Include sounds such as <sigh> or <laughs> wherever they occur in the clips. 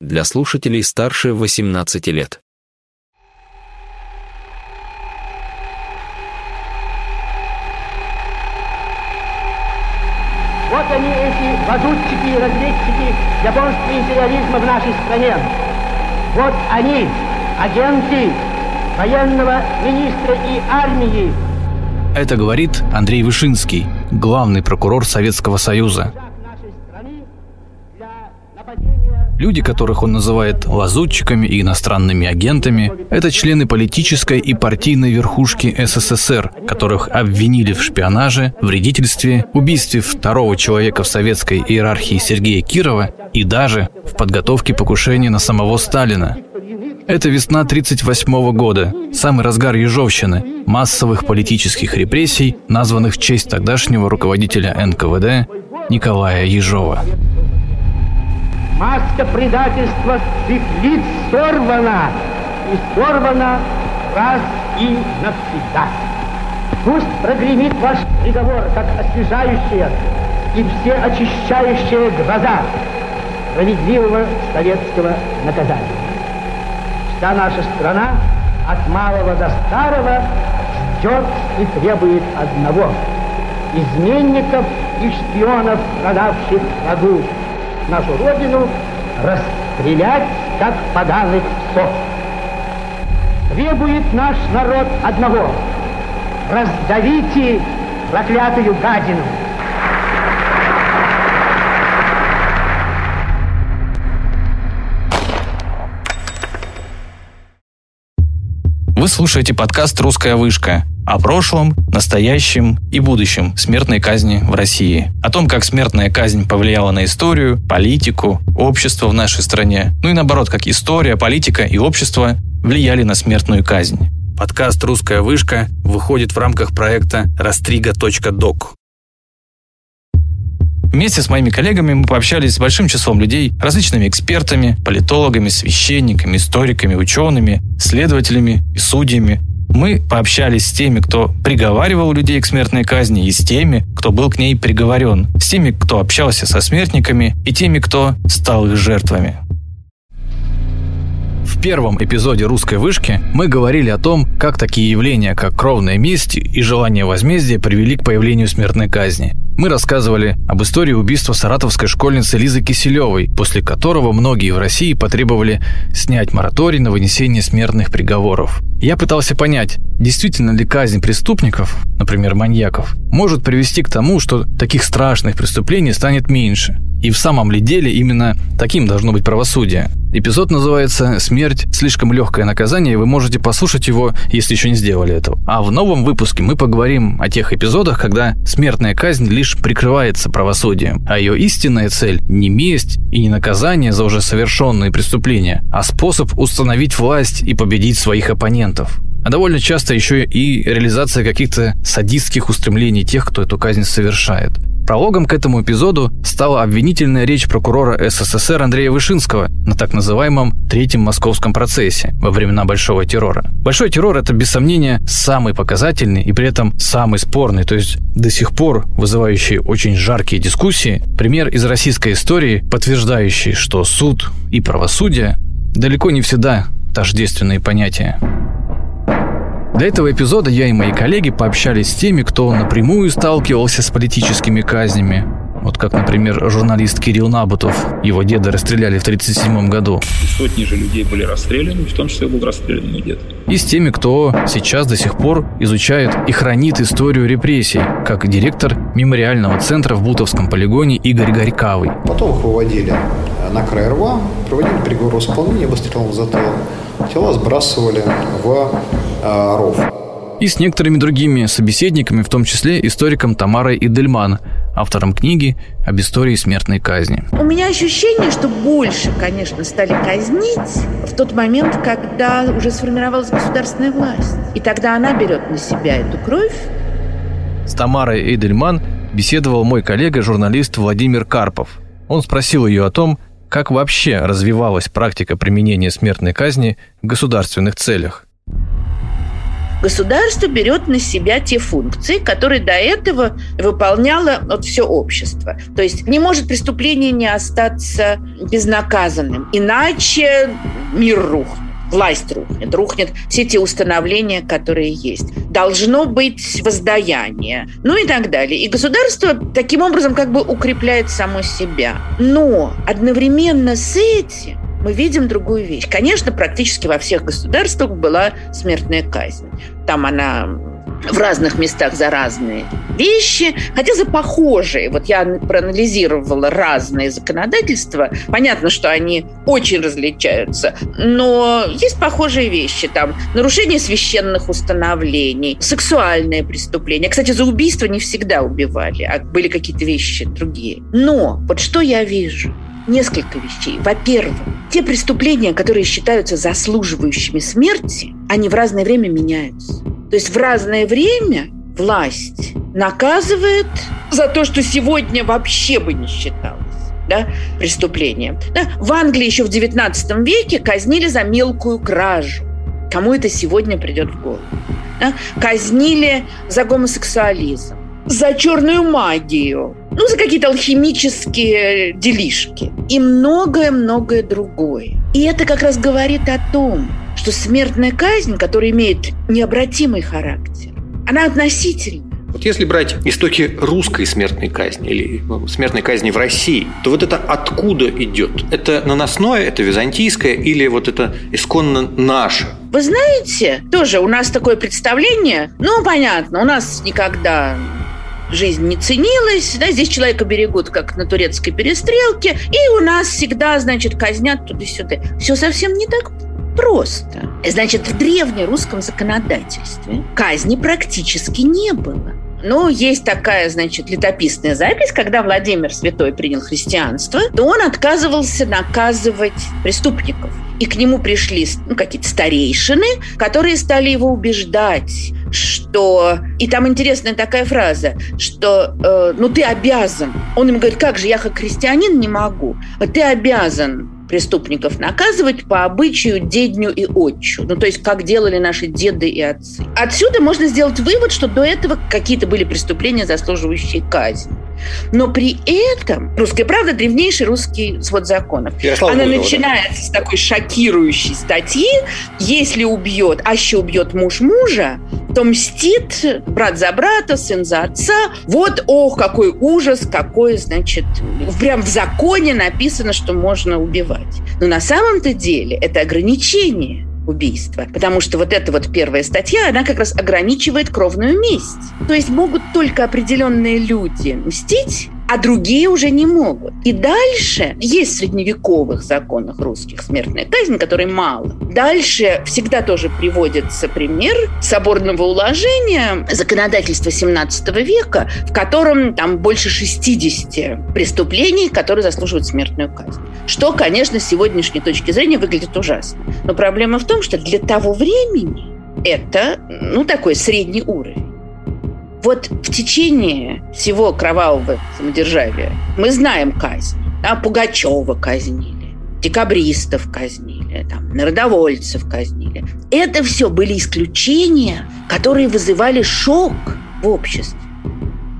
для слушателей старше 18 лет. Вот они, эти лазутчики и разведчики японского империализма в нашей стране. Вот они, агенты военного министра и армии. Это говорит Андрей Вышинский, главный прокурор Советского Союза. Люди, которых он называет лазутчиками и иностранными агентами, это члены политической и партийной верхушки СССР, которых обвинили в шпионаже, вредительстве, убийстве второго человека в советской иерархии Сергея Кирова и даже в подготовке покушения на самого Сталина. Это весна 1938 года, самый разгар Ежовщины, массовых политических репрессий, названных в честь тогдашнего руководителя НКВД Николая Ежова. Маска предательства с сорвана, и сорвана раз и навсегда. Пусть прогремит ваш приговор, как освежающая и все очищающая глаза справедливого советского наказания. Вся наша страна от малого до старого ждет и требует одного – изменников и шпионов, продавших врагу нашу родину расстрелять, как поганых псов. Требует наш народ одного – раздавите проклятую гадину. Вы слушаете подкаст «Русская вышка» о прошлом, настоящем и будущем смертной казни в России. О том, как смертная казнь повлияла на историю, политику, общество в нашей стране. Ну и наоборот, как история, политика и общество влияли на смертную казнь. Подкаст «Русская вышка» выходит в рамках проекта «Растрига.док». Вместе с моими коллегами мы пообщались с большим числом людей, различными экспертами, политологами, священниками, историками, учеными, следователями и судьями. Мы пообщались с теми, кто приговаривал людей к смертной казни, и с теми, кто был к ней приговорен, с теми, кто общался со смертниками, и теми, кто стал их жертвами. В первом эпизоде «Русской вышки» мы говорили о том, как такие явления, как кровная месть и желание возмездия привели к появлению смертной казни. Мы рассказывали об истории убийства саратовской школьницы Лизы Киселевой, после которого многие в России потребовали снять мораторий на вынесение смертных приговоров. Я пытался понять, действительно ли казнь преступников, например, маньяков, может привести к тому, что таких страшных преступлений станет меньше. И в самом ли деле именно таким должно быть правосудие? Эпизод называется «Смерть. Слишком легкое наказание», и вы можете послушать его, если еще не сделали этого. А в новом выпуске мы поговорим о тех эпизодах, когда смертная казнь лишь прикрывается правосудием, а ее истинная цель – не месть и не наказание за уже совершенные преступления, а способ установить власть и победить своих оппонентов а довольно часто еще и реализация каких-то садистских устремлений тех, кто эту казнь совершает. Прологом к этому эпизоду стала обвинительная речь прокурора СССР Андрея Вышинского на так называемом Третьем Московском процессе во времена Большого террора. Большой террор – это, без сомнения, самый показательный и при этом самый спорный, то есть до сих пор вызывающий очень жаркие дискуссии, пример из российской истории, подтверждающий, что суд и правосудие далеко не всегда тождественные понятия. Для этого эпизода я и мои коллеги пообщались с теми, кто напрямую сталкивался с политическими казнями. Вот как, например, журналист Кирилл Набутов. Его деда расстреляли в 1937 году. Сотни же людей были расстреляны, в том числе был расстрелян мой дед. И с теми, кто сейчас до сих пор изучает и хранит историю репрессий, как директор мемориального центра в Бутовском полигоне Игорь Горькавый. Потом их выводили на край рва, проводили приговор исполнения выстрелом в затылок. Тела сбрасывали в э, ров. И с некоторыми другими собеседниками, в том числе историком Тамарой Идельман, автором книги об истории смертной казни. У меня ощущение, что больше, конечно, стали казнить в тот момент, когда уже сформировалась государственная власть. И тогда она берет на себя эту кровь. С Тамарой Эйдельман беседовал мой коллега, журналист Владимир Карпов. Он спросил ее о том, как вообще развивалась практика применения смертной казни в государственных целях. государство берет на себя те функции, которые до этого выполняло вот все общество. То есть не может преступление не остаться безнаказанным, иначе мир рухнет власть рухнет, рухнет все те установления, которые есть. Должно быть воздаяние, ну и так далее. И государство таким образом как бы укрепляет само себя. Но одновременно с этим мы видим другую вещь. Конечно, практически во всех государствах была смертная казнь. Там она в разных местах за разные вещи, хотя за похожие. Вот я проанализировала разные законодательства. Понятно, что они очень различаются, но есть похожие вещи. Там нарушение священных установлений, сексуальные преступления. Кстати, за убийство не всегда убивали, а были какие-то вещи другие. Но вот что я вижу? несколько вещей. Во-первых, те преступления, которые считаются заслуживающими смерти, они в разное время меняются. То есть в разное время власть наказывает за то, что сегодня вообще бы не считалось да, преступлением. Да? В Англии еще в XIX веке казнили за мелкую кражу. Кому это сегодня придет в голову? Да? Казнили за гомосексуализм, за черную магию, ну, за какие-то алхимические делишки и многое-многое другое. И это как раз говорит о том, что смертная казнь, которая имеет необратимый характер, она относительна. Вот если брать истоки русской смертной казни или ну, смертной казни в России, то вот это откуда идет? Это наносное, это византийское или вот это исконно наше? Вы знаете, тоже у нас такое представление, ну, понятно, у нас никогда жизнь не ценилась, да, здесь человека берегут, как на турецкой перестрелке, и у нас всегда, значит, казнят туда-сюда. Все совсем не так просто. Значит, в древнерусском законодательстве казни практически не было. Ну, есть такая, значит, летописная запись, когда Владимир Святой принял христианство, то он отказывался наказывать преступников. И к нему пришли ну, какие-то старейшины, которые стали его убеждать, что... И там интересная такая фраза, что э, ну ты обязан. Он им говорит, как же, я как христианин не могу. Ты обязан преступников наказывать по обычаю дедню и отчу. Ну, то есть, как делали наши деды и отцы. Отсюда можно сделать вывод, что до этого какие-то были преступления, заслуживающие казни. Но при этом «Русская правда» – древнейший русский свод законов. Ярослава Она Гудова, начинается да? с такой шокирующей статьи «Если убьет, а еще убьет муж мужа, то мстит брат за брата, сын за отца. Вот, ох, какой ужас, какой, значит, прям в законе написано, что можно убивать. Но на самом-то деле это ограничение убийства. Потому что вот эта вот первая статья, она как раз ограничивает кровную месть. То есть могут только определенные люди мстить, а другие уже не могут. И дальше есть в средневековых законах русских смертная казнь, которой мало. Дальше всегда тоже приводится пример соборного уложения законодательства 17 века, в котором там больше 60 преступлений, которые заслуживают смертную казнь. Что, конечно, с сегодняшней точки зрения выглядит ужасно. Но проблема в том, что для того времени это, ну, такой средний уровень. Вот в течение всего кровавого самодержавия мы знаем казнь. Да, Пугачева казнили, декабристов казнили, там, народовольцев казнили. Это все были исключения, которые вызывали шок в обществе.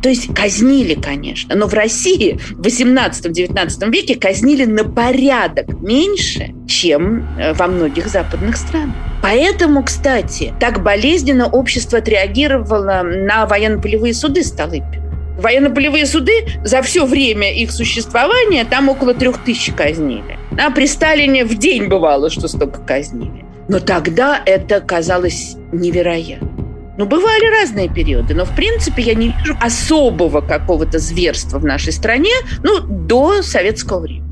То есть казнили, конечно, но в России в 18-19 веке казнили на порядок меньше, чем э, во многих западных странах. Поэтому, кстати, так болезненно общество отреагировало на военно-полевые суды Столыпина. Военно-полевые суды за все время их существования там около трех тысяч казнили. А при Сталине в день бывало, что столько казнили. Но тогда это казалось невероятно. Ну, бывали разные периоды, но, в принципе, я не вижу особого какого-то зверства в нашей стране, ну, до советского времени.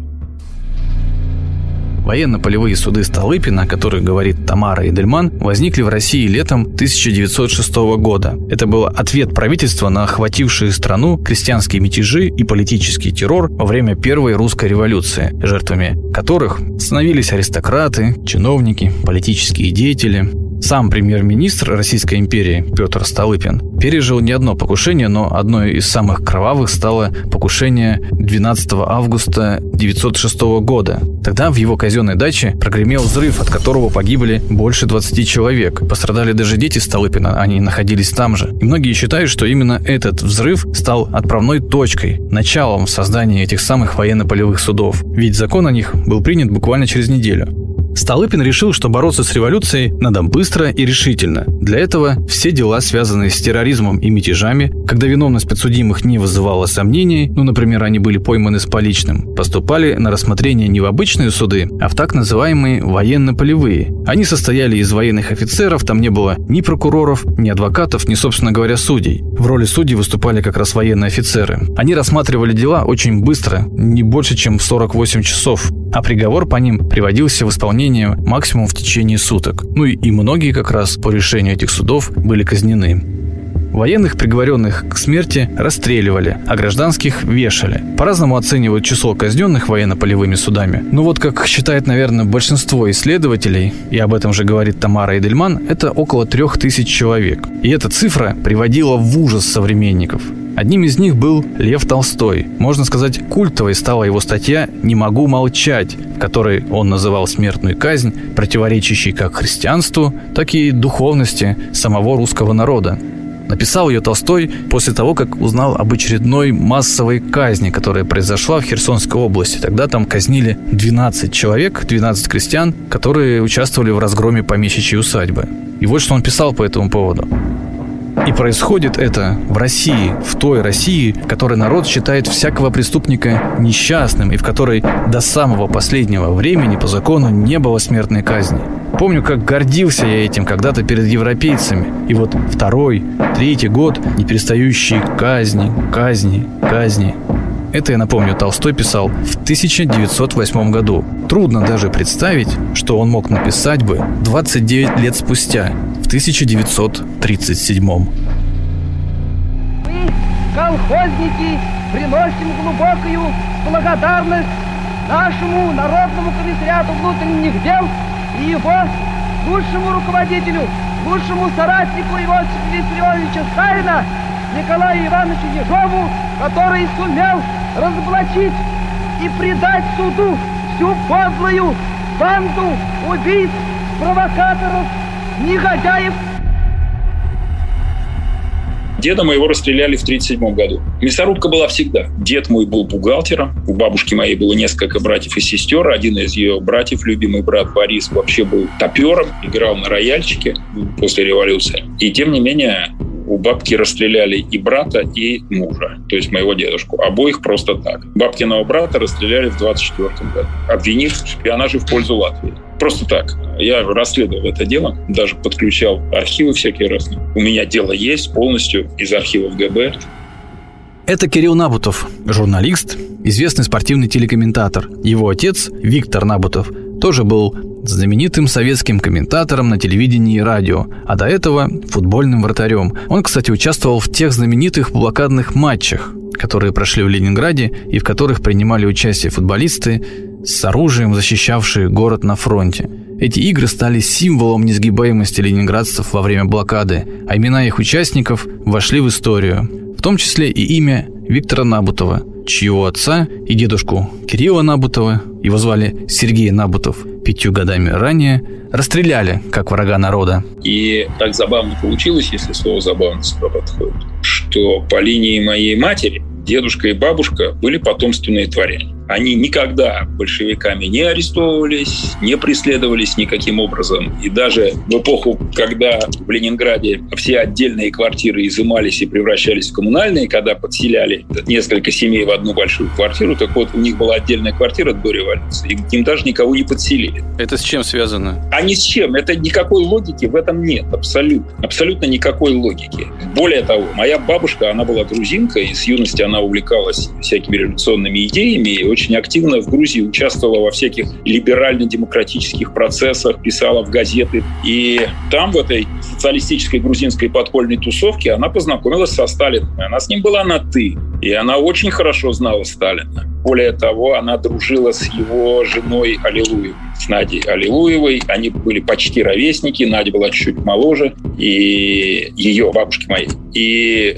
Военно-полевые суды Столыпина, о которых говорит Тамара Эдельман, возникли в России летом 1906 года. Это был ответ правительства на охватившие страну крестьянские мятежи и политический террор во время Первой русской революции, жертвами которых становились аристократы, чиновники, политические деятели, сам премьер-министр Российской империи Петр Столыпин пережил не одно покушение, но одно из самых кровавых стало покушение 12 августа 1906 года, Тогда в его казенной даче прогремел взрыв, от которого погибли больше 20 человек. Пострадали даже дети Столыпина, они находились там же. И многие считают, что именно этот взрыв стал отправной точкой, началом создания этих самых военно-полевых судов. Ведь закон о них был принят буквально через неделю. Столыпин решил, что бороться с революцией надо быстро и решительно. Для этого все дела, связанные с терроризмом и мятежами, когда виновность подсудимых не вызывала сомнений, ну, например, они были пойманы с поличным, поступали на рассмотрение не в обычные суды, а в так называемые военно-полевые. Они состояли из военных офицеров, там не было ни прокуроров, ни адвокатов, ни, собственно говоря, судей. В роли судей выступали как раз военные офицеры. Они рассматривали дела очень быстро, не больше, чем в 48 часов, а приговор по ним приводился в исполнение максимум в течение суток. Ну и, и многие как раз по решению этих судов были казнены. Военных, приговоренных к смерти, расстреливали, а гражданских вешали. По-разному оценивают число казненных военно-полевыми судами. Но вот как считает, наверное, большинство исследователей, и об этом же говорит Тамара Эдельман, это около трех тысяч человек. И эта цифра приводила в ужас современников. Одним из них был Лев Толстой. Можно сказать, культовой стала его статья «Не могу молчать», в которой он называл смертную казнь, противоречащей как христианству, так и духовности самого русского народа. Написал ее Толстой после того, как узнал об очередной массовой казни, которая произошла в Херсонской области. Тогда там казнили 12 человек, 12 крестьян, которые участвовали в разгроме помещичьей усадьбы. И вот что он писал по этому поводу. И происходит это в России, в той России, которой народ считает всякого преступника несчастным и в которой до самого последнего времени по закону не было смертной казни. Помню, как гордился я этим когда-то перед европейцами. И вот второй, третий год неперестающие казни, казни, казни. Это, я напомню, Толстой писал в 1908 году. Трудно даже представить, что он мог написать бы 29 лет спустя, в 1937. Мы, колхозники, приносим глубокую благодарность нашему Народному комиссариату внутренних дел и его лучшему руководителю, лучшему соратнику Иосифа Виссарионовича Сталина Николаю Ивановичу Ежову, который сумел разоблачить и предать суду всю подлую банду убийц, провокаторов, негодяев. Деда моего расстреляли в 1937 году. Мясорубка была всегда. Дед мой был бухгалтером. У бабушки моей было несколько братьев и сестер. Один из ее братьев, любимый брат Борис, вообще был топером. Играл на рояльчике после революции. И тем не менее, у бабки расстреляли и брата, и мужа, то есть моего дедушку. Обоих просто так. Бабкиного брата расстреляли в 24 году, обвинив в шпионаже в пользу Латвии. Просто так. Я расследовал это дело, даже подключал архивы всякие разные. У меня дело есть полностью из архивов ГБ. Это Кирилл Набутов, журналист, известный спортивный телекомментатор. Его отец, Виктор Набутов, тоже был знаменитым советским комментатором на телевидении и радио, а до этого футбольным вратарем. Он, кстати, участвовал в тех знаменитых блокадных матчах, которые прошли в Ленинграде и в которых принимали участие футболисты с оружием, защищавшие город на фронте. Эти игры стали символом несгибаемости ленинградцев во время блокады, а имена их участников вошли в историю, в том числе и имя Виктора Набутова, чьего отца и дедушку Кирилла Набутова, его звали Сергей Набутов, пятью годами ранее, расстреляли как врага народа. И так забавно получилось, если слово «забавно» сюда подходит, что по линии моей матери дедушка и бабушка были потомственные творения. Они никогда большевиками не арестовывались, не преследовались никаким образом. И даже в эпоху, когда в Ленинграде все отдельные квартиры изымались и превращались в коммунальные, когда подселяли несколько семей в одну большую квартиру, так вот у них была отдельная квартира до революции, и к ним даже никого не подселили. Это с чем связано? А ни с чем. Это никакой логики в этом нет. Абсолютно. Абсолютно никакой логики. Более того, моя бабушка, она была грузинка, и с юности она увлекалась всякими революционными идеями, очень активно в Грузии участвовала во всяких либерально-демократических процессах, писала в газеты. И там, в этой социалистической грузинской подпольной тусовке, она познакомилась со Сталином. Она с ним была на «ты». И она очень хорошо знала Сталина. Более того, она дружила с его женой Аллилуевой, с Надей Аллилуевой. Они были почти ровесники. Надя была чуть-чуть моложе. И ее, бабушки моей. И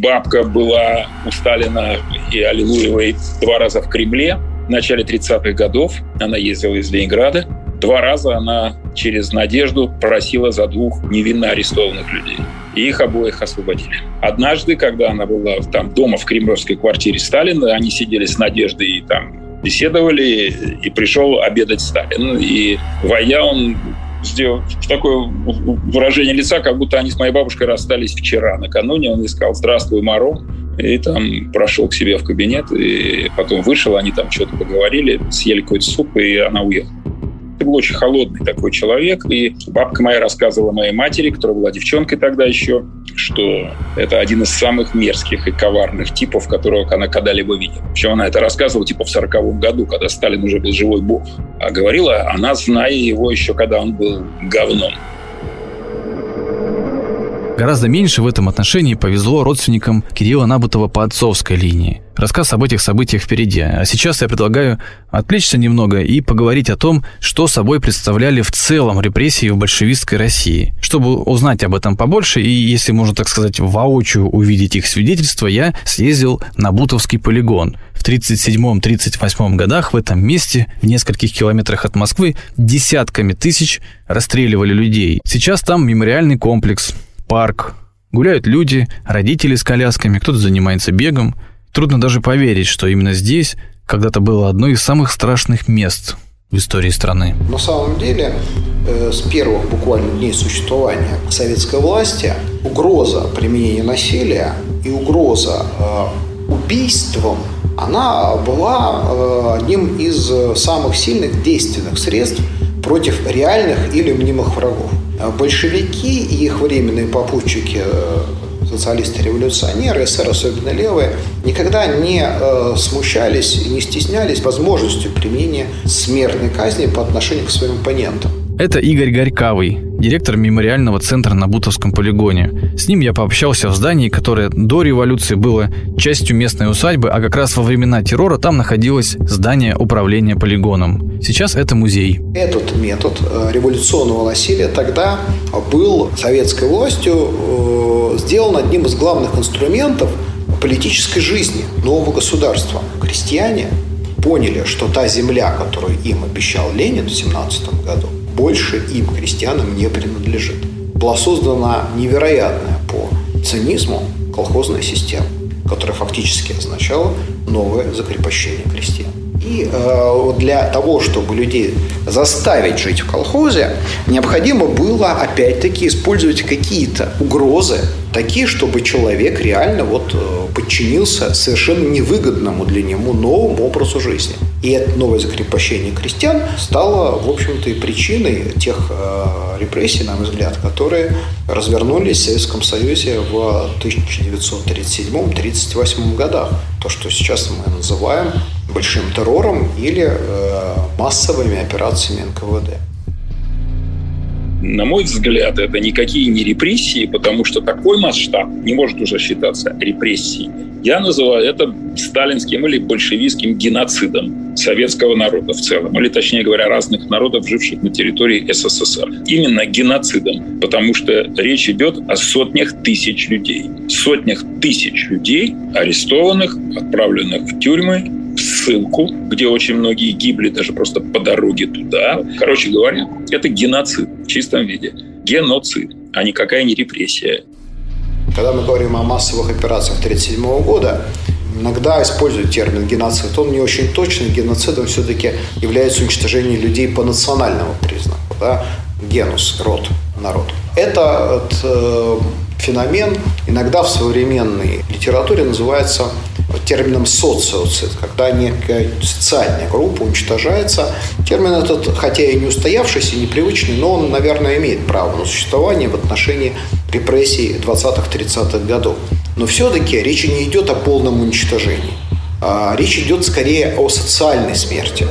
бабка была у Сталина и Аллилуевой два раза в Кремле. в начале 30-х годов. Она ездила из Ленинграда. Два раза она через надежду просила за двух невинно арестованных людей. И их обоих освободили. Однажды, когда она была там дома в кремлевской квартире Сталина, они сидели с Надеждой и там беседовали, и пришел обедать Сталин. И войдя, он сделал такое выражение лица, как будто они с моей бабушкой расстались вчера. Накануне он искал «Здравствуй, Маро», и там прошел к себе в кабинет, и потом вышел, они там что-то поговорили, съели какой-то суп, и она уехала. Был очень холодный такой человек. И бабка моя рассказывала моей матери, которая была девчонкой тогда еще, что это один из самых мерзких и коварных типов, которых она когда-либо видела. Причем она это рассказывала типа в сороковом году, когда Сталин уже был живой бог. А говорила она, зная его еще, когда он был говном. Гораздо меньше в этом отношении повезло родственникам Кирилла Набутова по отцовской линии. Рассказ об этих событиях впереди. А сейчас я предлагаю отвлечься немного и поговорить о том, что собой представляли в целом репрессии в большевистской России. Чтобы узнать об этом побольше и, если можно так сказать, воочию увидеть их свидетельства, я съездил на Бутовский полигон. В 1937-1938 годах в этом месте, в нескольких километрах от Москвы, десятками тысяч расстреливали людей. Сейчас там мемориальный комплекс, парк. Гуляют люди, родители с колясками, кто-то занимается бегом. Трудно даже поверить, что именно здесь когда-то было одно из самых страшных мест в истории страны. На самом деле, э, с первых буквально дней существования советской власти угроза применения насилия и угроза э, убийством, она была э, одним из самых сильных действенных средств против реальных или мнимых врагов. Большевики и их временные попутчики э, социалисты-революционеры, СССР, особенно левые, никогда не э, смущались и не стеснялись возможностью применения смертной казни по отношению к своим оппонентам. Это Игорь Горькавый, директор мемориального центра на Бутовском полигоне. С ним я пообщался в здании, которое до революции было частью местной усадьбы, а как раз во времена террора там находилось здание управления полигоном. Сейчас это музей. Этот метод э, революционного насилия тогда был советской властью э, сделан одним из главных инструментов политической жизни нового государства. Крестьяне поняли, что та земля, которую им обещал Ленин в 17 году, больше им, крестьянам, не принадлежит. Была создана невероятная по цинизму колхозная система, которая фактически означала новое закрепощение крестьян. И э, для того, чтобы людей заставить жить в колхозе, необходимо было опять-таки использовать какие-то угрозы, такие, чтобы человек реально вот э, подчинился совершенно невыгодному для него новому образу жизни. И это новое закрепощение крестьян стало, в общем-то, и причиной тех э, репрессий, на мой взгляд, которые развернулись в Советском Союзе в 1937-1938 годах. То, что сейчас мы называем большим террором или э, массовыми операциями НКВД. На мой взгляд, это никакие не репрессии, потому что такой масштаб не может уже считаться репрессиями. Я называю это сталинским или большевистским геноцидом советского народа в целом, или, точнее говоря, разных народов, живших на территории СССР. Именно геноцидом, потому что речь идет о сотнях тысяч людей. Сотнях тысяч людей, арестованных, отправленных в тюрьмы, ссылку, где очень многие гибли даже просто по дороге туда. Короче говоря, это геноцид в чистом виде. Геноцид, а никакая не репрессия. Когда мы говорим о массовых операциях 1937 года, иногда используют термин геноцид. Он не очень точный. Геноцидом все-таки является уничтожение людей по национальному признаку. Да? Генус, род, народ. Это э, феномен иногда в современной литературе называется термином социоцид, когда некая социальная группа уничтожается. Термин этот, хотя и не устоявшийся, и непривычный, но он, наверное, имеет право на существование в отношении репрессий 20-30-х годов. Но все-таки речь не идет о полном уничтожении. А речь идет скорее о социальной смерти.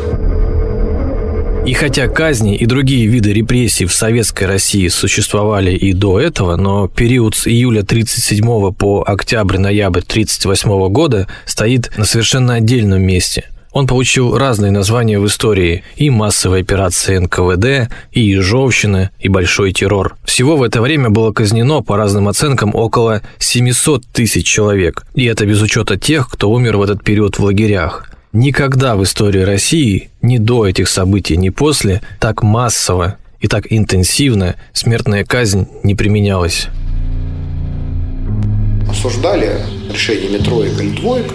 И хотя казни и другие виды репрессий в Советской России существовали и до этого, но период с июля 1937 по октябрь-ноябрь 1938 года стоит на совершенно отдельном месте – он получил разные названия в истории – и массовые операции НКВД, и Ежовщина, и Большой террор. Всего в это время было казнено, по разным оценкам, около 700 тысяч человек. И это без учета тех, кто умер в этот период в лагерях. Никогда в истории России, ни до этих событий, ни после, так массово и так интенсивно смертная казнь не применялась. Осуждали решение тройка или двоек.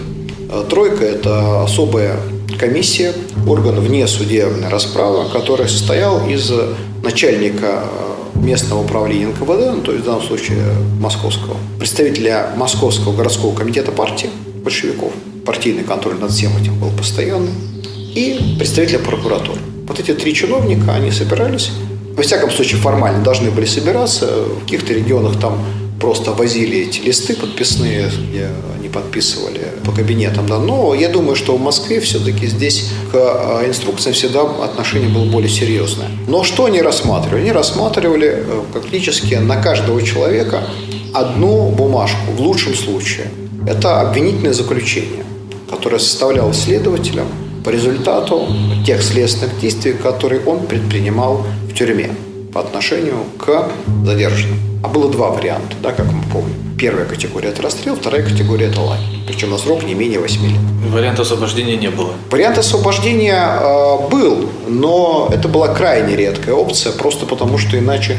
Э, тройка – это особая комиссия, орган вне судебной расправы, который состоял из начальника э, местного управления НКВД, ну, то есть в данном случае московского, представителя Московского городского комитета партии большевиков – партийный контроль над всем этим был постоянный, и представителя прокуратуры. Вот эти три чиновника, они собирались, во всяком случае формально должны были собираться, в каких-то регионах там просто возили эти листы подписные, где они подписывали по кабинетам, да. Но я думаю, что в Москве все-таки здесь к а, инструкциям всегда отношение было более серьезное. Но что они рассматривали? Они рассматривали э, практически на каждого человека одну бумажку, в лучшем случае. Это обвинительное заключение которая составлялась следователем по результату тех следственных действий, которые он предпринимал в тюрьме по отношению к задержанным. А было два варианта, да, как мы помним. Первая категория – это расстрел, вторая категория – это лань. Причем на срок не менее 8 лет. Варианта освобождения не было? Вариант освобождения э, был, но это была крайне редкая опция, просто потому что иначе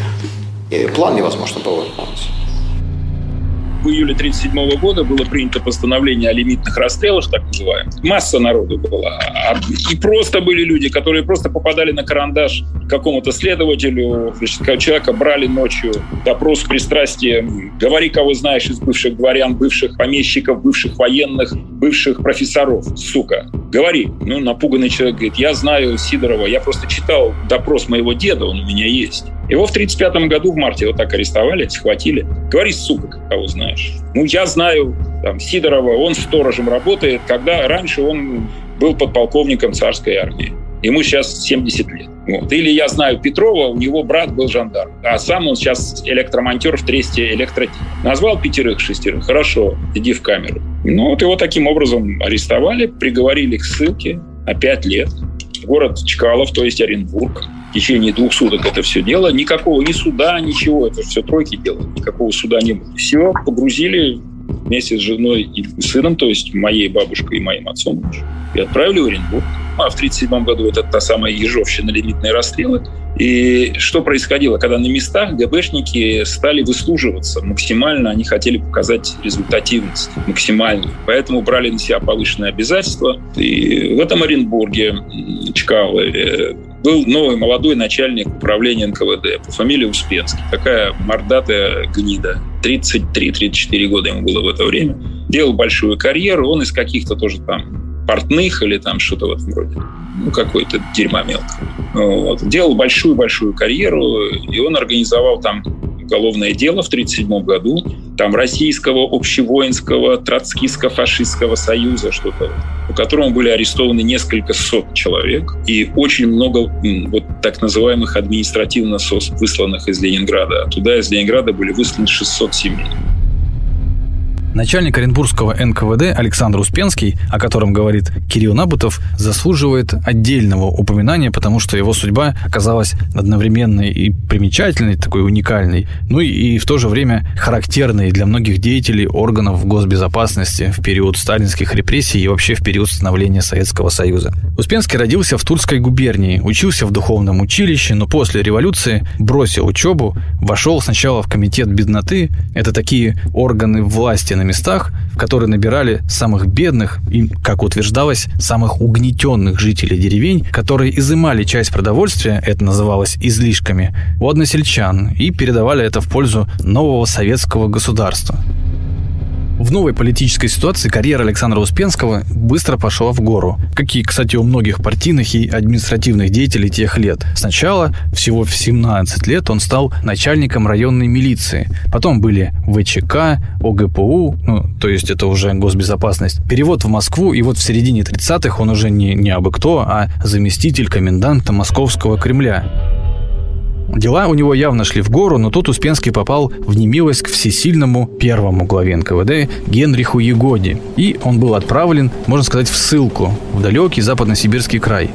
э, план невозможно было выполнить в июле 1937 года было принято постановление о лимитных расстрелах, так называемых. Масса народу была. А, и просто были люди, которые просто попадали на карандаш какому-то следователю. Значит, человека брали ночью, допрос с пристрастием. Говори, кого знаешь из бывших дворян, бывших помещиков, бывших военных, бывших профессоров. Сука, говори. Ну, напуганный человек говорит, я знаю Сидорова, я просто читал допрос моего деда, он у меня есть. Его в 1935 году в марте вот так арестовали, схватили. Говори, сука, кого знаешь. Ну, я знаю там, Сидорова, он сторожем работает, когда раньше он был подполковником царской армии. Ему сейчас 70 лет. Вот. Или я знаю Петрова, у него брат был жандарм, а сам он сейчас электромонтер в Тресте электротип. Назвал пятерых, шестерых. Хорошо, иди в камеру. Ну, вот его таким образом арестовали, приговорили к ссылке на пять лет. Город Чкалов, то есть Оренбург в течение двух суток это все дело. Никакого ни суда, ничего. Это все тройки делали. Никакого суда не было. Все погрузили вместе с женой и сыном, то есть моей бабушкой и моим отцом, и отправили в Оренбург. А в 1937 году это та самая ежовщина, лимитные расстрелы. И что происходило? Когда на местах ГБшники стали выслуживаться максимально, они хотели показать результативность максимально. Поэтому брали на себя повышенные обязательства. И в этом Оренбурге Чкалы э, был новый молодой начальник управления НКВД по фамилии Успенский. Такая мордатая гнида. 33-34 года ему было в это время. Делал большую карьеру. Он из каких-то тоже там портных или там что-то в этом роде. Ну, какой-то дерьма мелко. Вот. Делал большую-большую карьеру, и он организовал там уголовное дело в 1937 году, там российского общевоинского троцкистско-фашистского союза, что-то, по которому были арестованы несколько сот человек и очень много вот так называемых административно высланных из Ленинграда. туда из Ленинграда были высланы 600 семей. Начальник Оренбургского НКВД Александр Успенский, о котором говорит Кирилл Набутов, заслуживает отдельного упоминания, потому что его судьба оказалась одновременной и примечательной, такой уникальной, ну и, и в то же время характерной для многих деятелей органов госбезопасности в период сталинских репрессий и вообще в период становления Советского Союза. Успенский родился в Тульской губернии, учился в духовном училище, но после революции бросил учебу, вошел сначала в комитет бедноты, это такие органы власти на местах, в которые набирали самых бедных и, как утверждалось, самых угнетенных жителей деревень, которые изымали часть продовольствия, это называлось излишками, у односельчан и передавали это в пользу нового советского государства. В новой политической ситуации карьера Александра Успенского быстро пошла в гору, как и, кстати, у многих партийных и административных деятелей тех лет. Сначала, всего в 17 лет, он стал начальником районной милиции. Потом были ВЧК, ОГПУ, ну, то есть это уже госбезопасность, перевод в Москву, и вот в середине 30-х он уже не, не абы кто, а заместитель коменданта Московского Кремля. Дела у него явно шли в гору, но тут Успенский попал в немилость к всесильному первому главе НКВД Генриху Егоде. И он был отправлен, можно сказать, в ссылку в далекий западно-сибирский край.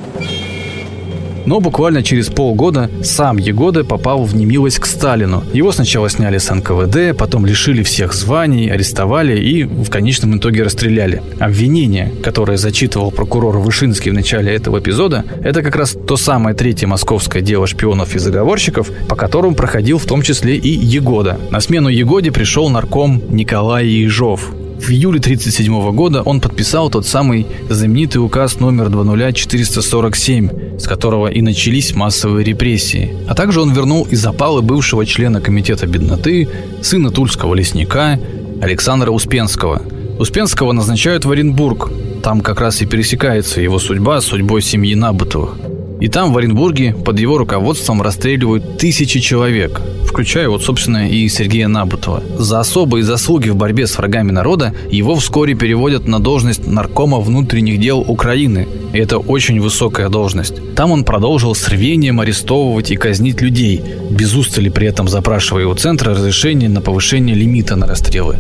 Но буквально через полгода сам Егода попал в немилость к Сталину. Его сначала сняли с НКВД, потом лишили всех званий, арестовали и в конечном итоге расстреляли. Обвинение, которое зачитывал прокурор Вышинский в начале этого эпизода, это как раз то самое третье московское дело шпионов и заговорщиков, по которому проходил в том числе и Егода. На смену Егоде пришел нарком Николай Ежов, в июле 1937 года он подписал тот самый знаменитый указ номер 20447, с которого и начались массовые репрессии. А также он вернул и запалы бывшего члена комитета бедноты, сына тульского лесника Александра Успенского. Успенского назначают в Оренбург. Там как раз и пересекается его судьба с судьбой семьи Набутовых. И там, в Оренбурге, под его руководством расстреливают тысячи человек, включая вот, собственно, и Сергея Набутова. За особые заслуги в борьбе с врагами народа его вскоре переводят на должность наркома внутренних дел Украины. И это очень высокая должность. Там он продолжил с рвением арестовывать и казнить людей, без устали при этом запрашивая у центра разрешение на повышение лимита на расстрелы.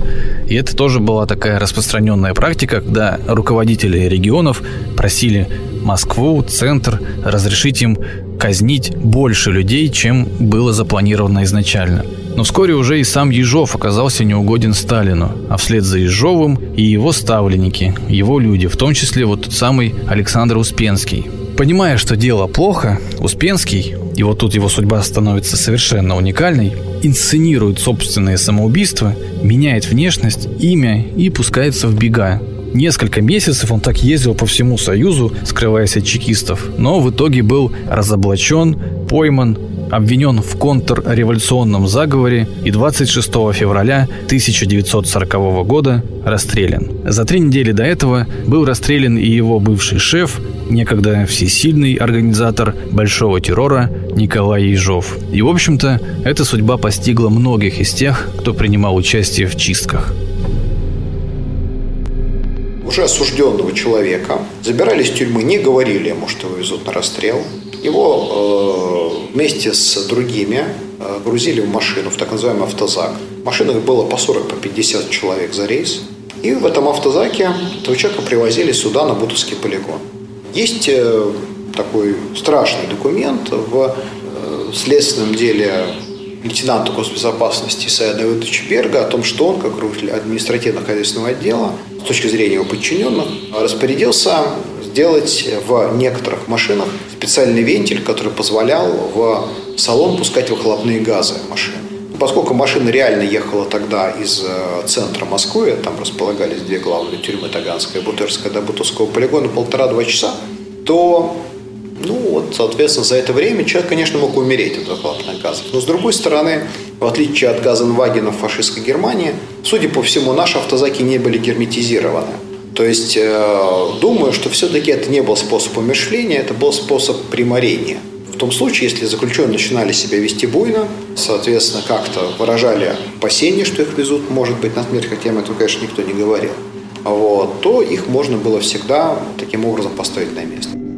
И это тоже была такая распространенная практика, когда руководители регионов просили Москву, центр, разрешить им казнить больше людей, чем было запланировано изначально. Но вскоре уже и сам Ежов оказался неугоден Сталину, а вслед за Ежовым и его ставленники, его люди, в том числе вот тот самый Александр Успенский. Понимая, что дело плохо, Успенский, и вот тут его судьба становится совершенно уникальной, инсценирует собственное самоубийство, меняет внешность, имя и пускается в бега, Несколько месяцев он так ездил по всему Союзу, скрываясь от чекистов, но в итоге был разоблачен, пойман, обвинен в контрреволюционном заговоре и 26 февраля 1940 года расстрелян. За три недели до этого был расстрелян и его бывший шеф, некогда всесильный организатор большого террора Николай Ежов. И, в общем-то, эта судьба постигла многих из тех, кто принимал участие в чистках уже осужденного человека забирали из тюрьмы, не говорили ему, что его везут на расстрел. Его э, вместе с другими э, грузили в машину, в так называемый автозак. В машинах было по 40, по 50 человек за рейс. И в этом автозаке этого человека привозили сюда, на Бутовский полигон. Есть э, такой страшный документ в э, следственном деле лейтенанта госбезопасности Исайя Давыдовича Берга о том, что он, как руководитель административно-хозяйственного отдела, с точки зрения его подчиненных, распорядился сделать в некоторых машинах специальный вентиль, который позволял в салон пускать выхлопные газы машин. Поскольку машина реально ехала тогда из э, центра Москвы, там располагались две главные тюрьмы, Таганская и Бутырская, до Бутовского полигона полтора-два часа, то ну, вот, соответственно, за это время человек, конечно, мог умереть от выхлопных газов. Но, с другой стороны, в отличие от газенвагенов фашистской Германии, судя по всему, наши автозаки не были герметизированы. То есть, э, думаю, что все-таки это не был способ умершления, это был способ приморения. В том случае, если заключенные начинали себя вести буйно, соответственно, как-то выражали опасения, что их везут, может быть, на смерть, хотя им этого, конечно, никто не говорил, вот, то их можно было всегда таким образом поставить на место.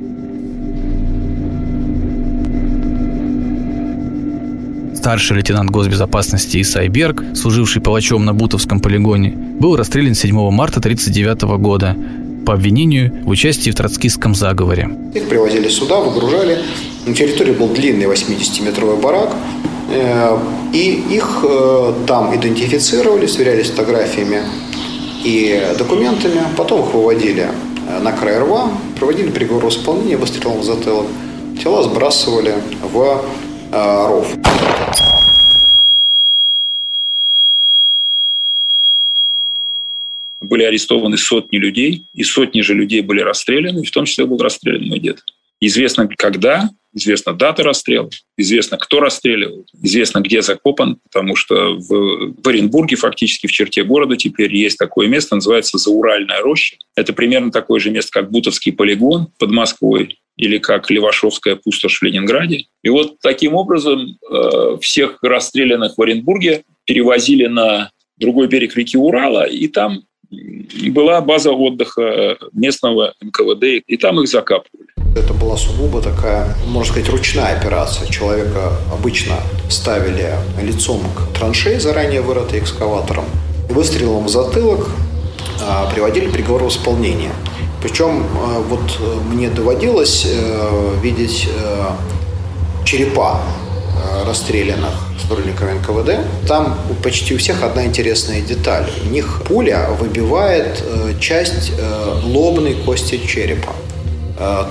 Старший лейтенант госбезопасности Исай Берг, служивший палачом на Бутовском полигоне, был расстрелян 7 марта 1939 года по обвинению в участии в троцкистском заговоре. Их привозили сюда, выгружали. На территории был длинный 80-метровый барак, э, и их э, там идентифицировали, сверялись с фотографиями и документами, потом их выводили э, на край рва, проводили приговор исполнения, выстрелом в затылок. Тела сбрасывали в ров. Были арестованы сотни людей, и сотни же людей были расстреляны, в том числе был расстрелян мой дед. Известно когда, известна дата расстрела, известно, кто расстреливал, известно, где закопан, потому что в, в Оренбурге, фактически в черте города, теперь есть такое место, называется Зауральная роща. Это примерно такое же место, как Бутовский полигон под Москвой или как Левашовская пустошь в Ленинграде. И вот таким образом э, всех расстрелянных в Оренбурге перевозили на другой берег реки Урала, и там была база отдыха местного НКВД, и там их закапывали. Это была сугубо такая, можно сказать, ручная операция. Человека обычно ставили лицом к траншеи, заранее вырытой экскаватором, выстрелом в затылок а, приводили приговор в исполнение. Причем вот мне доводилось видеть черепа расстрелянных сотрудниками НКВД. Там почти у всех одна интересная деталь. У них пуля выбивает часть лобной кости черепа.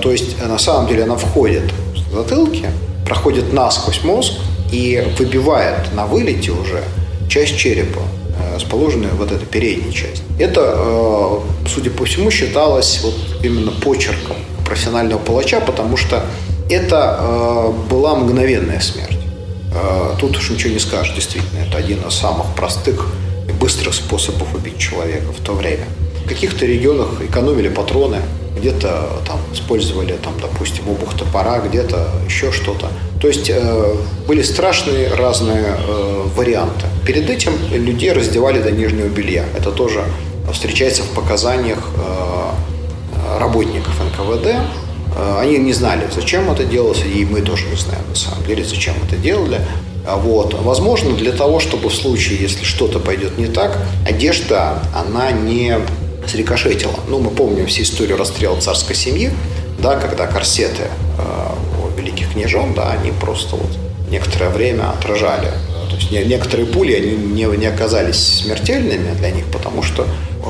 То есть, на самом деле, она входит в затылке, проходит насквозь мозг и выбивает на вылете уже часть черепа, э, расположенную вот эта передняя часть. Это, э, судя по всему, считалось вот именно почерком профессионального палача, потому что это э, была мгновенная смерть. Тут уж ничего не скажешь, действительно. Это один из самых простых и быстрых способов убить человека в то время. В каких-то регионах экономили патроны, где-то там использовали, там, допустим, обух топора, где-то еще что-то. То есть э, были страшные разные э, варианты. Перед этим людей раздевали до нижнего белья. Это тоже встречается в показаниях э, работников НКВД. Э, они не знали, зачем это делалось, и мы тоже не знаем, на самом деле, зачем это делали. А вот. Возможно, для того, чтобы в случае, если что-то пойдет не так, одежда, она не срикошетила. Ну, мы помним всю историю расстрела царской семьи, да, когда корсеты э, великих княжон, да, они просто вот некоторое время отражали. То есть некоторые пули они не, не оказались смертельными для них, потому что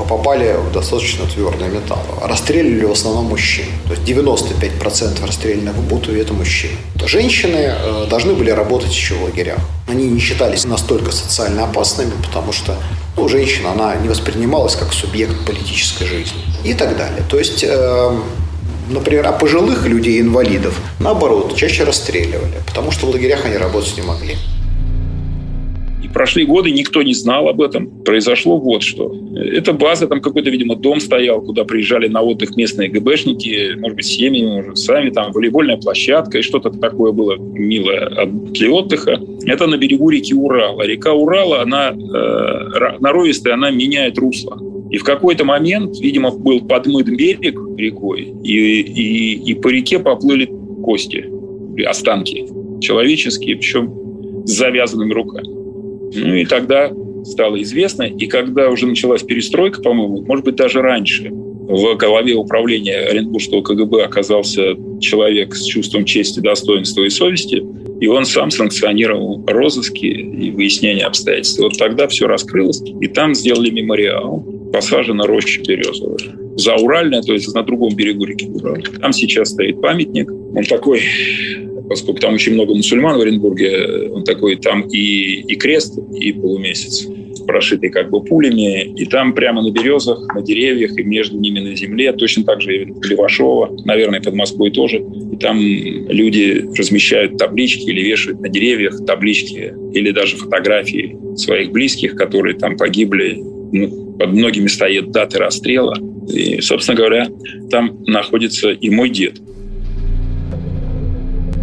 попали в достаточно твердый металл. Расстреливали в основном мужчин. То есть 95% расстрелянных в Бутове – это мужчины. Женщины э, должны были работать еще в лагерях. Они не считались настолько социально опасными, потому что ну, женщина, она не воспринималась как субъект политической жизни и так далее. То есть э, например, а пожилых людей, инвалидов, наоборот, чаще расстреливали, потому что в лагерях они работать не могли. Прошли годы, никто не знал об этом. Произошло вот что. Это база, там какой-то, видимо, дом стоял, куда приезжали на отдых местные ГБшники, может быть, семьи, может, сами, там волейбольная площадка и что-то такое было милое для отдыха. Это на берегу реки Урала. Река Урала, она э, наровистая, она меняет русло. И в какой-то момент, видимо, был подмыт берег рекой, и, и, и по реке поплыли кости, останки человеческие, причем с завязанными руками. Ну и тогда стало известно, и когда уже началась перестройка, по-моему, может быть, даже раньше, в голове управления Оренбургского КГБ оказался человек с чувством чести, достоинства и совести, и он сам санкционировал розыски и выяснение обстоятельств. Вот тогда все раскрылось, и там сделали мемориал, посажена роща березовая. Зауральная, то есть на другом берегу реки Урал. Там сейчас стоит памятник. Он такой поскольку там очень много мусульман в Оренбурге, он такой, там и, и крест, и полумесяц прошитый как бы пулями, и там прямо на березах, на деревьях, и между ними на земле, точно так же и в Левашово, наверное, под Москвой тоже. И там люди размещают таблички или вешают на деревьях таблички или даже фотографии своих близких, которые там погибли. Ну, под многими стоят даты расстрела. И, собственно говоря, там находится и мой дед.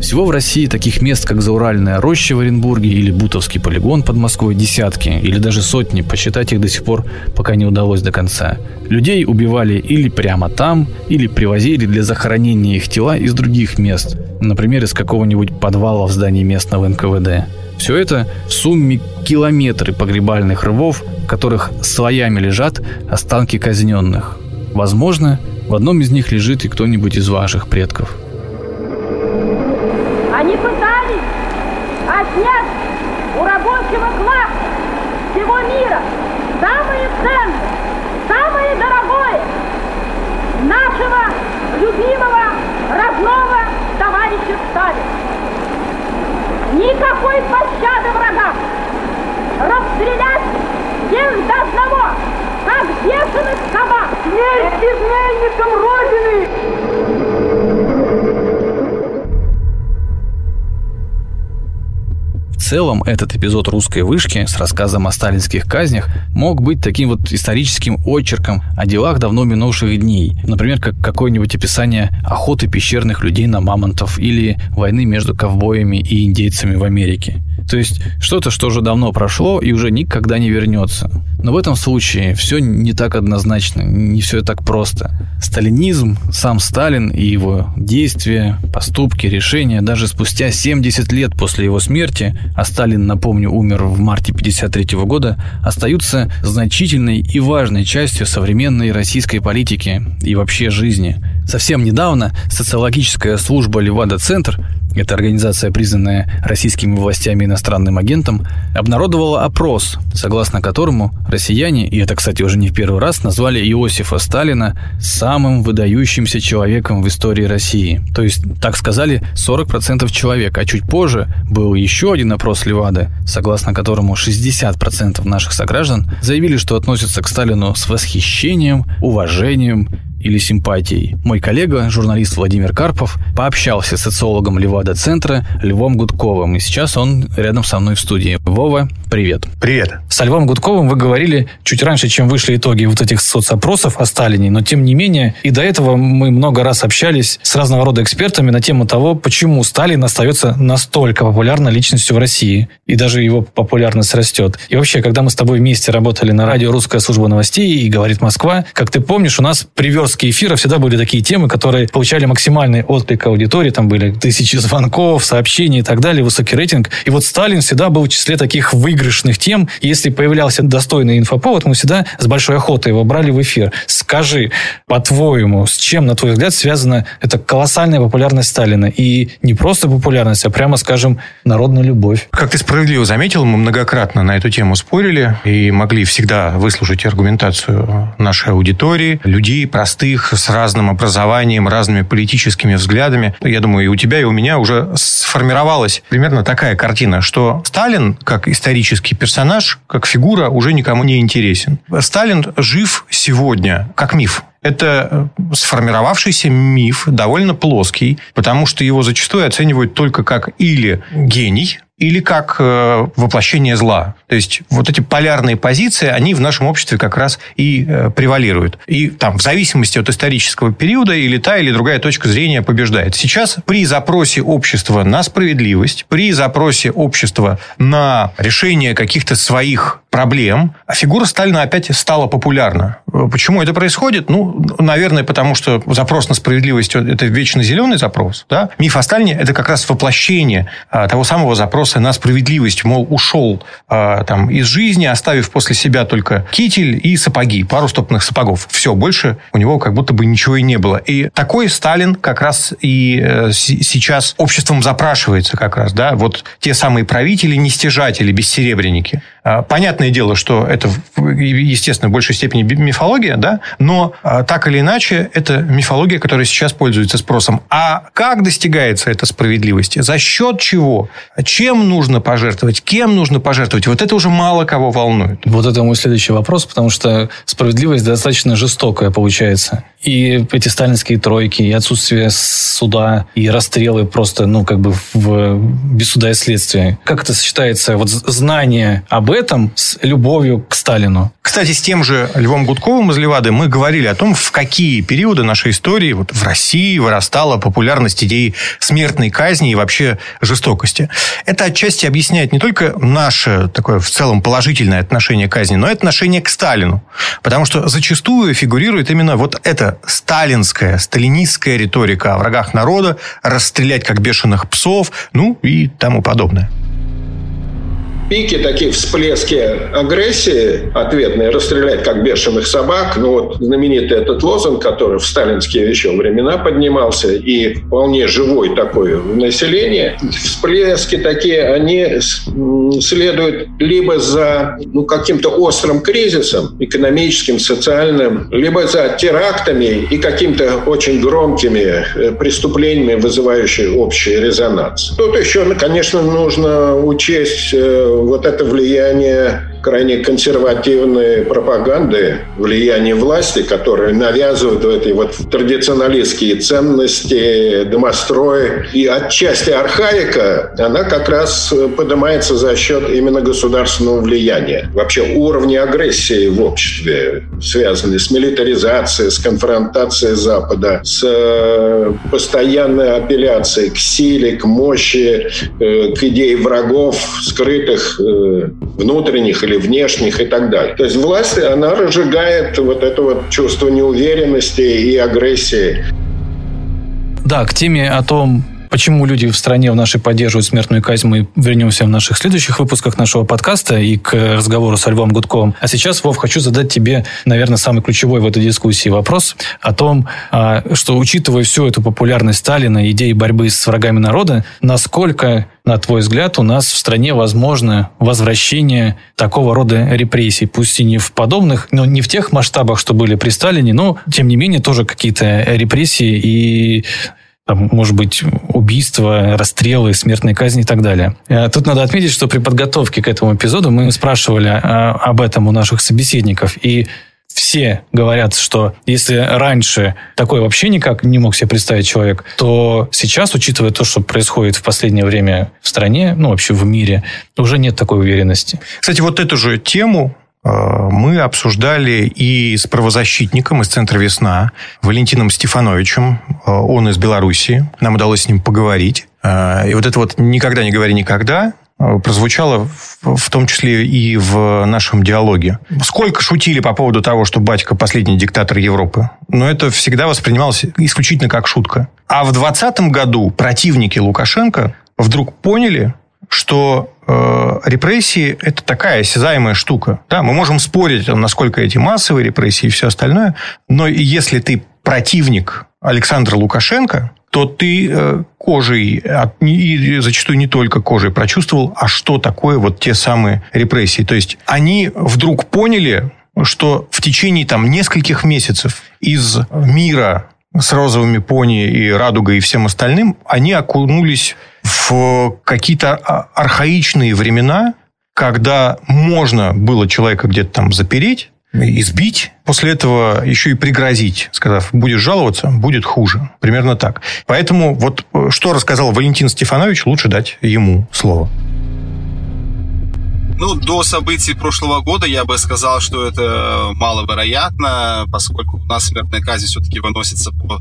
Всего в России таких мест, как Зауральная роща в Оренбурге или Бутовский полигон под Москвой десятки или даже сотни, посчитать их до сих пор пока не удалось до конца. Людей убивали или прямо там, или привозили для захоронения их тела из других мест, например, из какого-нибудь подвала в здании местного НКВД. Все это в сумме километры погребальных рвов, в которых слоями лежат останки казненных. Возможно, в одном из них лежит и кто-нибудь из ваших предков – отнять у рабочего класса всего мира самое ценное, самое дорогое нашего любимого родного Сталина. Никакой пощады врагам. Расстрелять всех до одного, как бешеных собак. Смерть изменникам Родины! Целом этот эпизод «Русской вышки» с рассказом о сталинских казнях мог быть таким вот историческим очерком о делах давно минувших дней. Например, как какое-нибудь описание охоты пещерных людей на мамонтов или войны между ковбоями и индейцами в Америке. То есть что-то, что уже давно прошло и уже никогда не вернется. Но в этом случае все не так однозначно, не все так просто. Сталинизм, сам Сталин и его действия, поступки, решения даже спустя 70 лет после его смерти, а Сталин, напомню, умер в марте 1953 года, остаются значительной и важной частью современной российской политики и вообще жизни. Совсем недавно социологическая служба Левада-Центр эта организация, признанная российскими властями иностранным агентом, обнародовала опрос, согласно которому россияне, и это, кстати, уже не в первый раз, назвали Иосифа Сталина самым выдающимся человеком в истории России. То есть, так сказали 40% человек, а чуть позже был еще один опрос Левады, согласно которому 60% наших сограждан заявили, что относятся к Сталину с восхищением, уважением или симпатией. Мой коллега, журналист Владимир Карпов, пообщался с социологом Левада-центра Львом Гудковым, и сейчас он рядом со мной в студии. Вова, привет. Привет. С Львом Гудковым вы говорили чуть раньше, чем вышли итоги вот этих соцопросов о Сталине, но тем не менее, и до этого мы много раз общались с разного рода экспертами на тему того, почему Сталин остается настолько популярной личностью в России, и даже его популярность растет. И вообще, когда мы с тобой вместе работали на радио «Русская служба новостей» и «Говорит Москва», как ты помнишь, у нас привез выпуске эфира всегда были такие темы, которые получали максимальный отклик аудитории. Там были тысячи звонков, сообщений и так далее, высокий рейтинг. И вот Сталин всегда был в числе таких выигрышных тем. Если появлялся достойный инфоповод, мы всегда с большой охотой его брали в эфир. Скажи, по-твоему, с чем, на твой взгляд, связана эта колоссальная популярность Сталина? И не просто популярность, а прямо, скажем, народная любовь. Как ты справедливо заметил, мы многократно на эту тему спорили и могли всегда выслушать аргументацию нашей аудитории, людей, простых простых, с разным образованием, разными политическими взглядами. Я думаю, и у тебя, и у меня уже сформировалась примерно такая картина, что Сталин, как исторический персонаж, как фигура, уже никому не интересен. Сталин жив сегодня, как миф. Это сформировавшийся миф, довольно плоский, потому что его зачастую оценивают только как или гений, или как э, воплощение зла. То есть вот эти полярные позиции, они в нашем обществе как раз и э, превалируют. И там в зависимости от исторического периода или та или другая точка зрения побеждает. Сейчас при запросе общества на справедливость, при запросе общества на решение каких-то своих проблем, фигура Сталина опять стала популярна. Почему это происходит? Ну, наверное, потому что запрос на справедливость – это вечно зеленый запрос. Да? Миф о Сталине – это как раз воплощение а, того самого запроса на справедливость. Мол, ушел а, там, из жизни, оставив после себя только китель и сапоги, пару стопных сапогов. Все, больше у него как будто бы ничего и не было. И такой Сталин как раз и э, сейчас обществом запрашивается как раз. Да? Вот те самые правители, нестяжатели, бессеребренники. А, понятное дело, что это, естественно, в большей степени мифология, да, но а, так или иначе, это мифология, которая сейчас пользуется спросом. А как достигается эта справедливость? За счет чего? Чем нужно пожертвовать? Кем нужно пожертвовать? Вот это уже мало кого волнует. Вот это мой следующий вопрос, потому что справедливость достаточно жестокая получается. И эти сталинские тройки, и отсутствие суда, и расстрелы просто, ну, как бы в, без суда и следствия. Как это сочетается, вот знание об этом с любовью к Сталину? Кстати, с тем же Львом Гудковым из Левады мы говорили о том, в какие периоды нашей истории вот в России вырастала популярность идеи смертной казни и вообще жестокости. Это отчасти объясняет не только наше такое в целом положительное отношение к казни, но и отношение к Сталину. Потому что зачастую фигурирует именно вот это сталинская, сталинистская риторика о врагах народа, расстрелять как бешеных псов, ну и тому подобное пики, такие всплески агрессии ответные, расстрелять как бешеных собак. Ну вот знаменитый этот лозунг, который в сталинские еще времена поднимался и вполне живой такой в населении. Всплески такие, они следуют либо за ну, каким-то острым кризисом экономическим, социальным, либо за терактами и какими-то очень громкими э, преступлениями, вызывающими общий резонанс. Тут еще, конечно, нужно учесть э, вот это влияние крайне консервативной пропаганды, влияния власти, которые навязывают эти вот традиционалистские ценности, домострой. И отчасти архаика, она как раз поднимается за счет именно государственного влияния. Вообще уровни агрессии в обществе связаны с милитаризацией, с конфронтацией Запада, с э, постоянной апелляцией к силе, к мощи, э, к идее врагов, скрытых э, внутренних или внешних и так далее. То есть власть, она разжигает вот это вот чувство неуверенности и агрессии. Да, к теме о том, Почему люди в стране в нашей поддерживают смертную казнь, мы вернемся в наших следующих выпусках нашего подкаста и к разговору со Львом Гудковым. А сейчас, Вов, хочу задать тебе, наверное, самый ключевой в этой дискуссии вопрос о том, а, что, учитывая всю эту популярность Сталина, идеи борьбы с врагами народа, насколько на твой взгляд, у нас в стране возможно возвращение такого рода репрессий, пусть и не в подобных, но не в тех масштабах, что были при Сталине, но, тем не менее, тоже какие-то репрессии и там, может быть, убийства, расстрелы, смертные казни и так далее. Э, тут надо отметить, что при подготовке к этому эпизоду мы спрашивали э, об этом у наших собеседников, и все говорят, что если раньше такое вообще никак не мог себе представить человек, то сейчас, учитывая то, что происходит в последнее время в стране, ну вообще в мире, уже нет такой уверенности. Кстати, вот эту же тему мы обсуждали и с правозащитником из Центра «Весна» Валентином Стефановичем. Э, он из Белоруссии. Нам удалось с ним поговорить. Э, и вот это вот «никогда не говори никогда» прозвучало в том числе и в нашем диалоге. Сколько шутили по поводу того, что батька последний диктатор Европы, но это всегда воспринималось исключительно как шутка. А в 2020 году противники Лукашенко вдруг поняли, что э, репрессии – это такая осязаемая штука. Да, мы можем спорить, насколько эти массовые репрессии и все остальное, но если ты противник Александра Лукашенко, то ты э, кожей, и зачастую не только кожей, прочувствовал, а что такое вот те самые репрессии. То есть они вдруг поняли, что в течение там нескольких месяцев из мира с розовыми пони и радугой и всем остальным, они окунулись в какие-то а, архаичные времена, когда можно было человека где-то там запереть, избить, после этого еще и пригрозить, сказав, будешь жаловаться, будет хуже. Примерно так. Поэтому вот э, что рассказал Валентин Стефанович, лучше дать ему слово. Ну, до событий прошлого года я бы сказал, что это маловероятно, поскольку у нас смертная казнь все-таки выносится по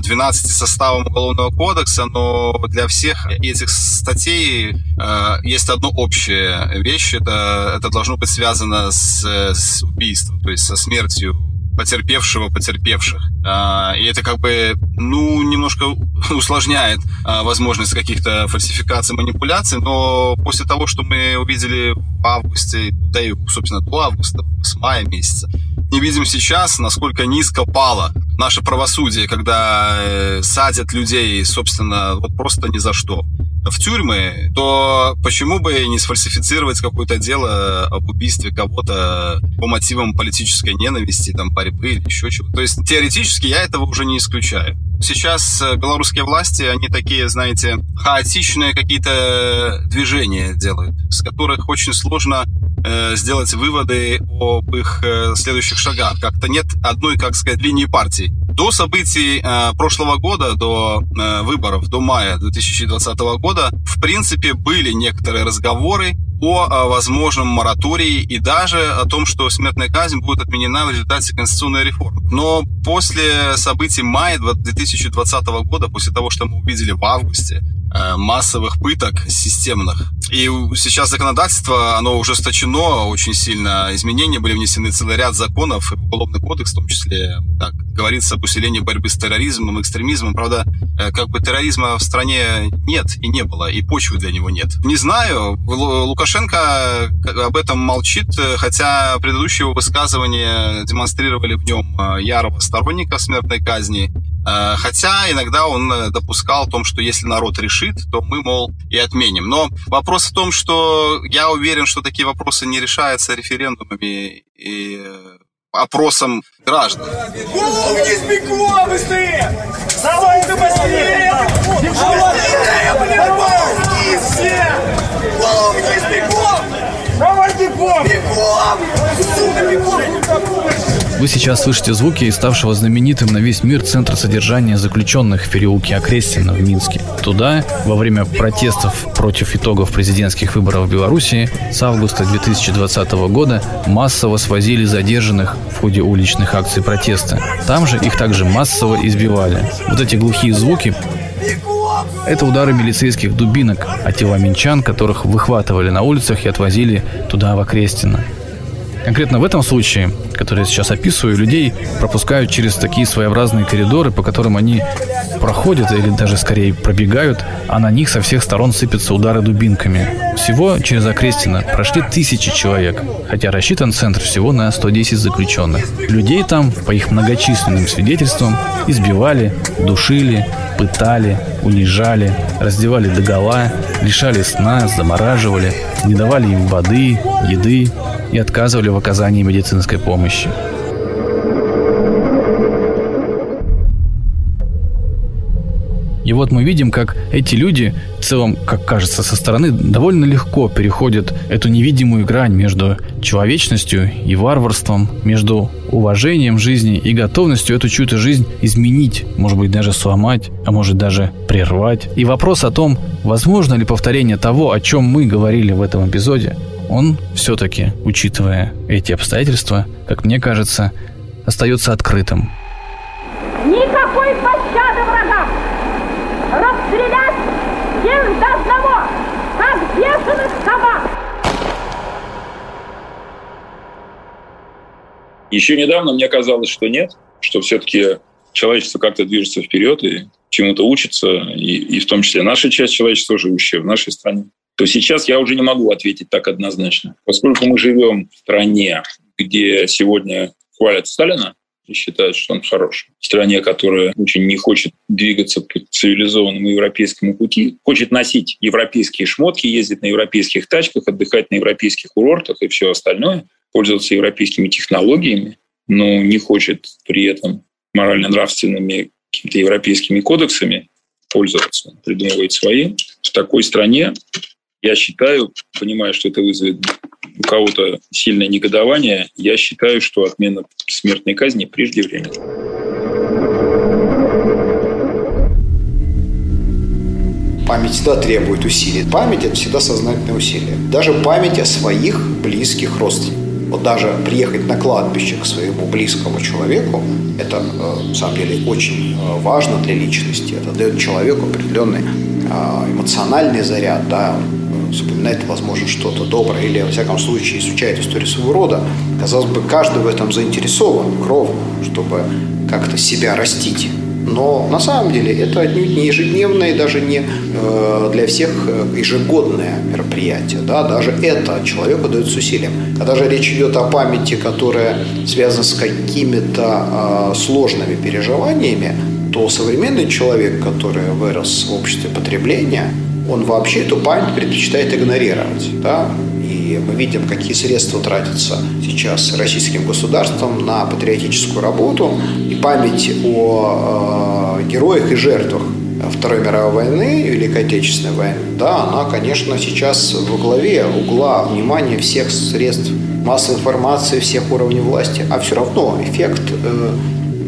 12 э, составам Уголовного кодекса, но для всех этих статей э, есть одно общее вещь. Это, это должно быть связано с, с убийством, то есть со смертью потерпевшего потерпевших. А, и это как бы, ну, немножко <laughs> усложняет а, возможность каких-то фальсификаций, манипуляций, но после того, что мы увидели в августе, да и, собственно, до августа, с мая месяца, не видим сейчас, насколько низко пало наше правосудие, когда э, садят людей, собственно, вот просто ни за что в тюрьмы, то почему бы не сфальсифицировать какое-то дело об убийстве кого-то по мотивам политической ненависти, там, борьбы или еще чего. То есть теоретически я этого уже не исключаю. Сейчас э, белорусские власти, они такие, знаете, хаотичные какие-то движения делают, с которых очень сложно э, сделать выводы об их э, следующих шагах. Как-то нет одной, как сказать, линии партии. До событий э, прошлого года, до э, выборов, до мая 2020 года, в принципе, были некоторые разговоры о, возможном моратории и даже о том, что смертная казнь будет отменена в результате конституционной реформы. Но после событий мая 2020 года, после того, что мы увидели в августе, массовых пыток системных. И сейчас законодательство, оно ужесточено очень сильно. Изменения были внесены целый ряд законов, и уголовный кодекс в том числе, так, говорится об усилении борьбы с терроризмом, экстремизмом. Правда, э, как бы терроризма в стране нет и не было, и почвы для него нет. Не знаю, Лукашенко об этом молчит, хотя предыдущие его высказывания демонстрировали в нем э, ярого сторонника смертной казни. Э, хотя иногда он э, допускал о том, что если народ решит, то мы, мол, и отменим. Но вопрос в том, что я уверен, что такие вопросы не решаются референдумами и э, опросом граждан. Голову вниз, бегом быстрее! Давай-ка быстрее! Голову вниз, бегом! Бегом! Бегом! Вы сейчас слышите звуки из ставшего знаменитым на весь мир центра содержания заключенных в переулке Окрестина в Минске. Туда во время протестов против итогов президентских выборов в Беларуси с августа 2020 года массово свозили задержанных в ходе уличных акций протеста. Там же их также массово избивали. Вот эти глухие звуки это удары милицейских дубинок, а тела минчан, которых выхватывали на улицах и отвозили туда, в Окрестино. Конкретно в этом случае, который я сейчас описываю, людей пропускают через такие своеобразные коридоры, по которым они проходят или даже скорее пробегают, а на них со всех сторон сыпятся удары дубинками. Всего через Окрестино прошли тысячи человек, хотя рассчитан центр всего на 110 заключенных. Людей там, по их многочисленным свидетельствам, избивали, душили, пытали, унижали, раздевали догола, лишали сна, замораживали, не давали им воды, еды, и отказывали в оказании медицинской помощи. И вот мы видим, как эти люди, в целом, как кажется со стороны, довольно легко переходят эту невидимую грань между человечностью и варварством, между уважением жизни и готовностью эту чью-то жизнь изменить, может быть, даже сломать, а может даже прервать. И вопрос о том, возможно ли повторение того, о чем мы говорили в этом эпизоде, он все-таки, учитывая эти обстоятельства, как мне кажется, остается открытым. Никакой пощады врагам! Расстрелять всех до одного, как бешеных собак! Еще недавно мне казалось, что нет, что все-таки человечество как-то движется вперед и чему-то учится, и, и в том числе наша часть человечества, живущая в нашей стране то сейчас я уже не могу ответить так однозначно. Поскольку мы живем в стране, где сегодня хвалят Сталина и считают, что он хороший, в стране, которая очень не хочет двигаться по цивилизованному европейскому пути, хочет носить европейские шмотки, ездить на европейских тачках, отдыхать на европейских курортах и все остальное, пользоваться европейскими технологиями, но не хочет при этом морально-нравственными какими-то европейскими кодексами пользоваться, придумывает свои. В такой стране я считаю, понимаю, что это вызовет у кого-то сильное негодование, я считаю, что отмена смертной казни преждевременна. Память всегда требует усилий. Память – это всегда сознательное усилие. Даже память о своих близких родственниках. Вот даже приехать на кладбище к своему близкому человеку, это э, на самом деле очень э, важно для личности. Это дает человеку определенный эмоциональный заряд, да, вспоминает, возможно, что-то доброе или, во всяком случае, изучает историю своего рода. Казалось бы, каждый в этом заинтересован кровно, чтобы как-то себя растить. Но на самом деле это отнюдь не ежедневное и даже не э, для всех э, ежегодное мероприятие. Да? Даже это человеку дается усилием. Когда же речь идет о памяти, которая связана с какими-то э, сложными переживаниями, то современный человек, который вырос в обществе потребления, он вообще эту память предпочитает игнорировать. Да? И мы видим, какие средства тратятся сейчас российским государством на патриотическую работу. И память о э, героях и жертвах Второй мировой войны, Великой Отечественной войны, да, она, конечно, сейчас во главе угла внимания всех средств массовой информации, всех уровней власти, а все равно эффект э,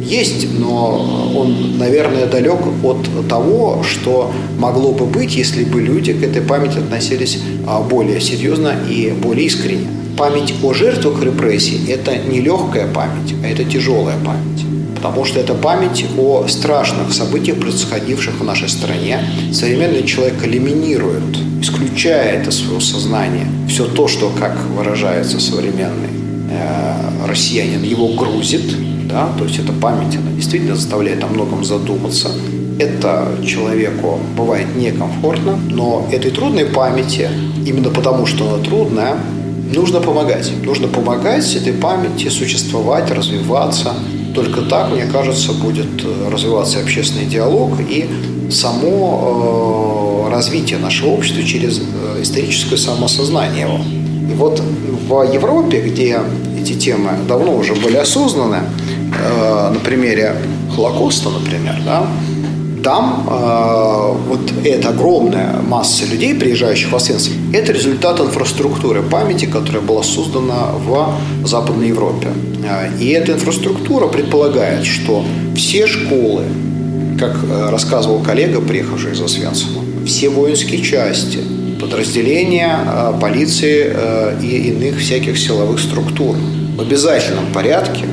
есть, но он, наверное, далек от того, что могло бы быть, если бы люди к этой памяти относились а, более серьезно и более искренне. Память о жертвах репрессий – это не легкая память, а это тяжелая память. Потому что это память о страшных событиях, происходивших в нашей стране. Современный человек элиминирует, исключает из своего сознания все то, что, как выражается современный э, россиянин, его грузит, да, то есть эта память, она действительно заставляет о многом задуматься. Это человеку бывает некомфортно, но этой трудной памяти, именно потому что она трудная, нужно помогать. Нужно помогать этой памяти существовать, развиваться. Только так, мне кажется, будет э, развиваться общественный диалог и само э, развитие нашего общества через э, историческое самосознание его. И вот в Европе, где эти темы давно уже были осознаны, э, на примере Холокоста, например, да, там э, вот эта огромная масса людей, приезжающих в Освенцим, это результат инфраструктуры памяти, которая была создана в Западной Европе. Э, и эта инфраструктура предполагает, что все школы, как э, рассказывал коллега, приехавший из Освенцима, все воинские части, подразделения э, полиции и иных всяких силовых структур в обязательном порядке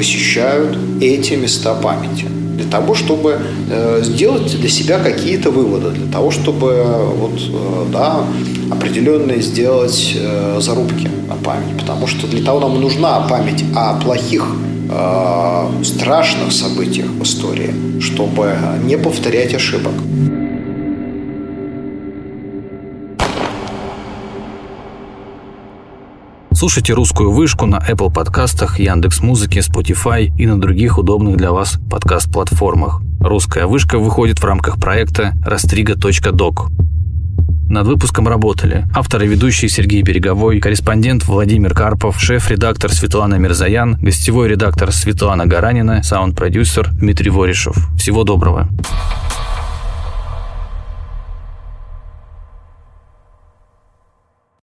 посещают эти места памяти для того, чтобы э, сделать для себя какие-то выводы, для того, чтобы э, вот, э, да, определенные сделать зарубки на память. Потому что для того нам нужна память о плохих, страшных событиях в истории, чтобы не повторять ошибок. Слушайте «Русскую вышку» на Apple подкастах, Яндекс Музыке, Spotify и на других удобных для вас подкаст-платформах. «Русская вышка» выходит в рамках проекта «Растрига.док». Над выпуском работали автор и ведущий Сергей Береговой, корреспондент Владимир Карпов, шеф-редактор Светлана Мирзаян, гостевой редактор Светлана Гаранина, саунд-продюсер Дмитрий Воришев. Всего доброго.